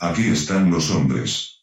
Aquí están los hombres.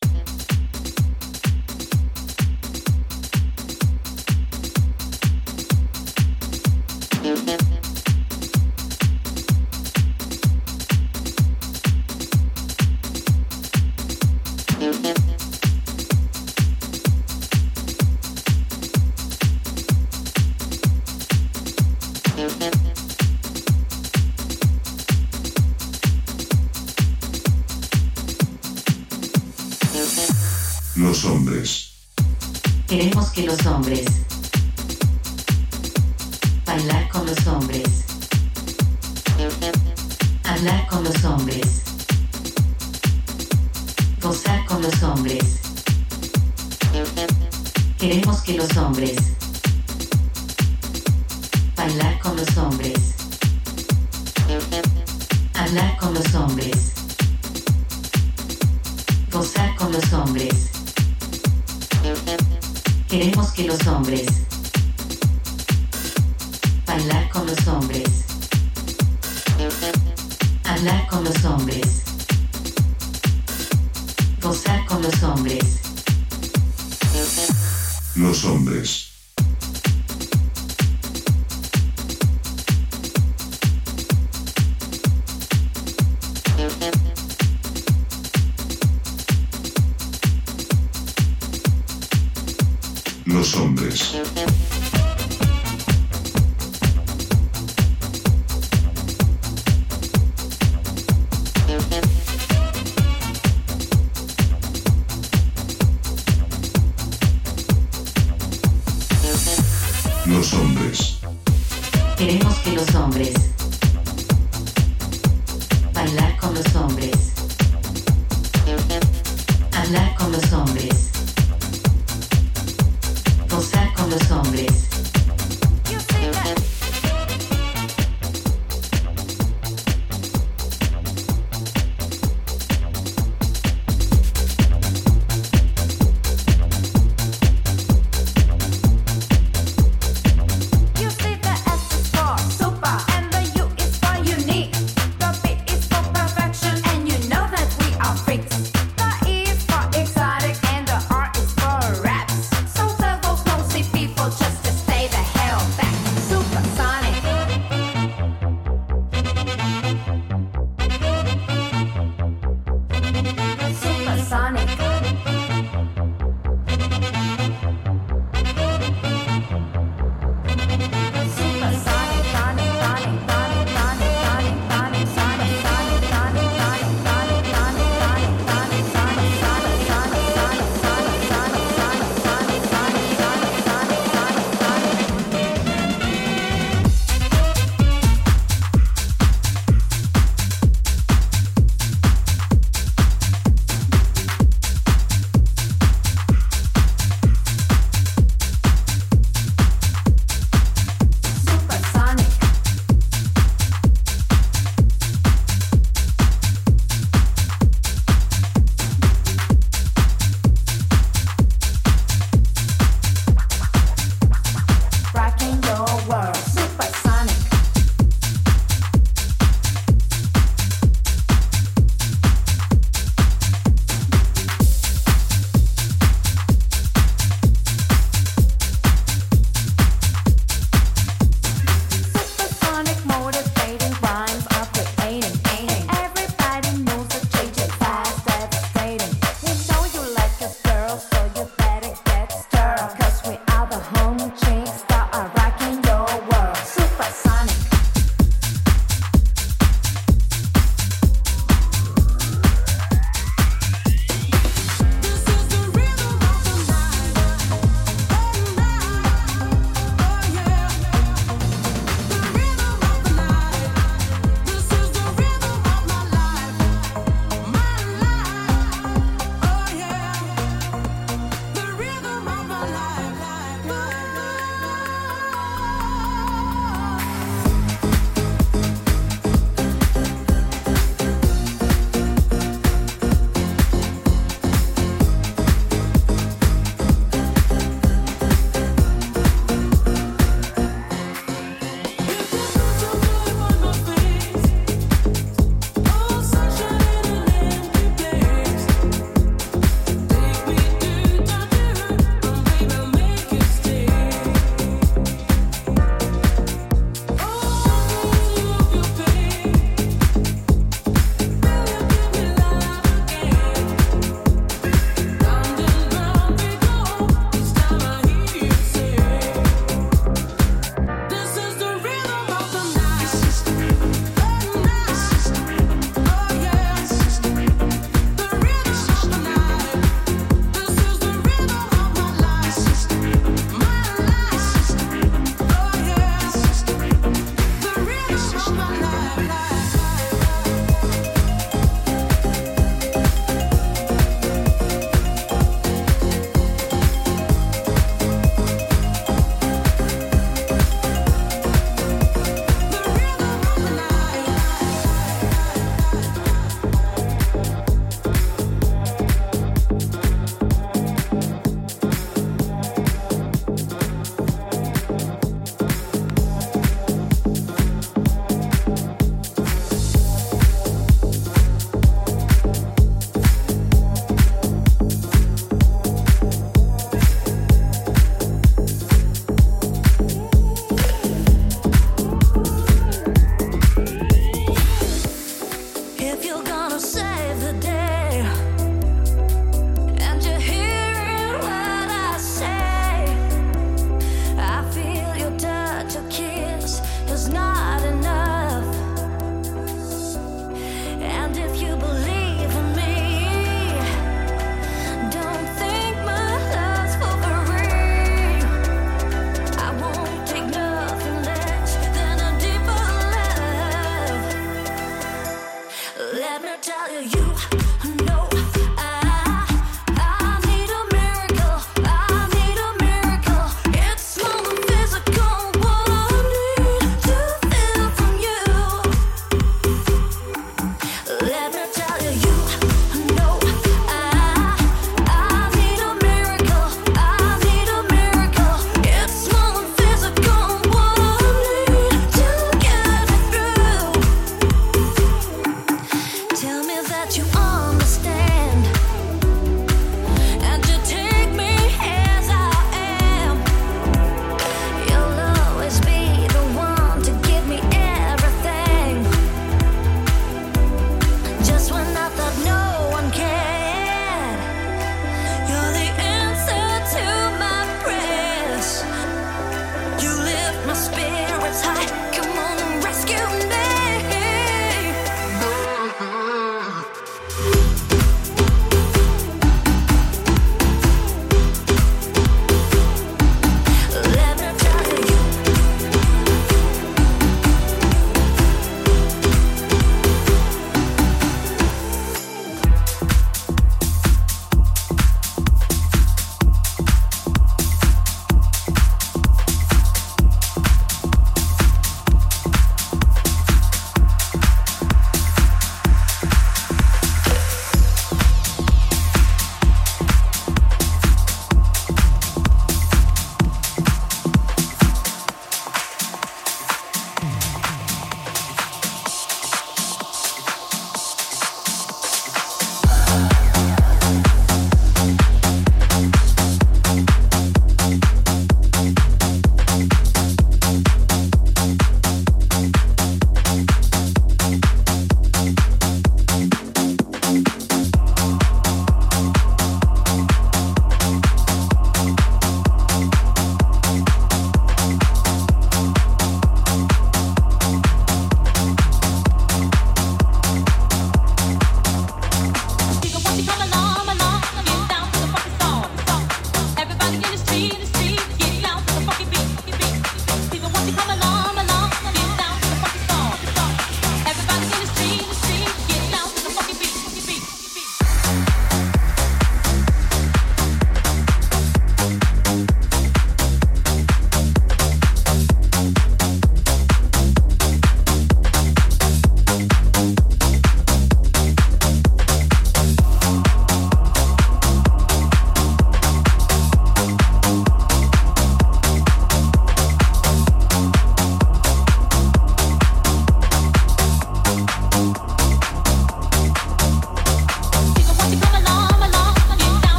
Hablar con los hombres,